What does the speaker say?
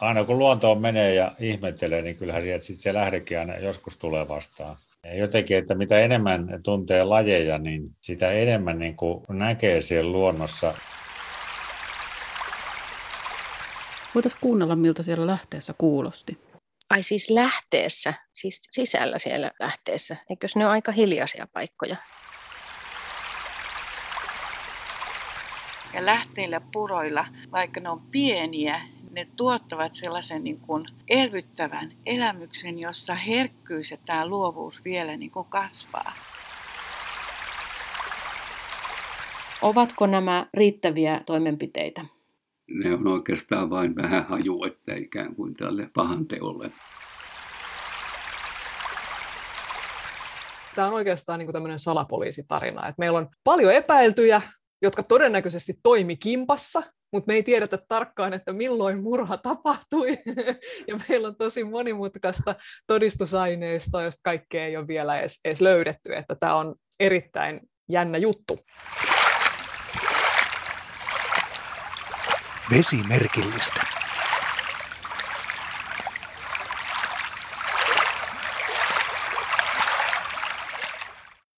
aina kun luontoon menee ja ihmettelee, niin kyllähän sieltä sit se lähdekin aina joskus tulee vastaan. Ja jotenkin, että mitä enemmän tuntee lajeja, niin sitä enemmän niin kuin näkee siellä luonnossa. Voitaisiin kuunnella, miltä siellä lähteessä kuulosti. Ai siis lähteessä, siis sisällä siellä lähteessä. Eikös ne ole aika hiljaisia paikkoja? Ja lähteillä puroilla, vaikka ne on pieniä, ne tuottavat sellaisen niin kuin elvyttävän elämyksen, jossa herkkyys ja tämä luovuus vielä niin kuin kasvaa. Ovatko nämä riittäviä toimenpiteitä? Ne on oikeastaan vain vähän haju, että ikään kuin tälle pahan teolle. Tämä on oikeastaan niin kuin tämmöinen salapoliisitarina. Että meillä on paljon epäiltyjä, jotka todennäköisesti toimi kimpassa, mutta me ei tiedetä tarkkaan, että milloin murha tapahtui. ja meillä on tosi monimutkaista todistusaineistoa, josta kaikkea ei ole vielä edes, edes löydetty. Että tämä on erittäin jännä juttu. Vesimerkillistä.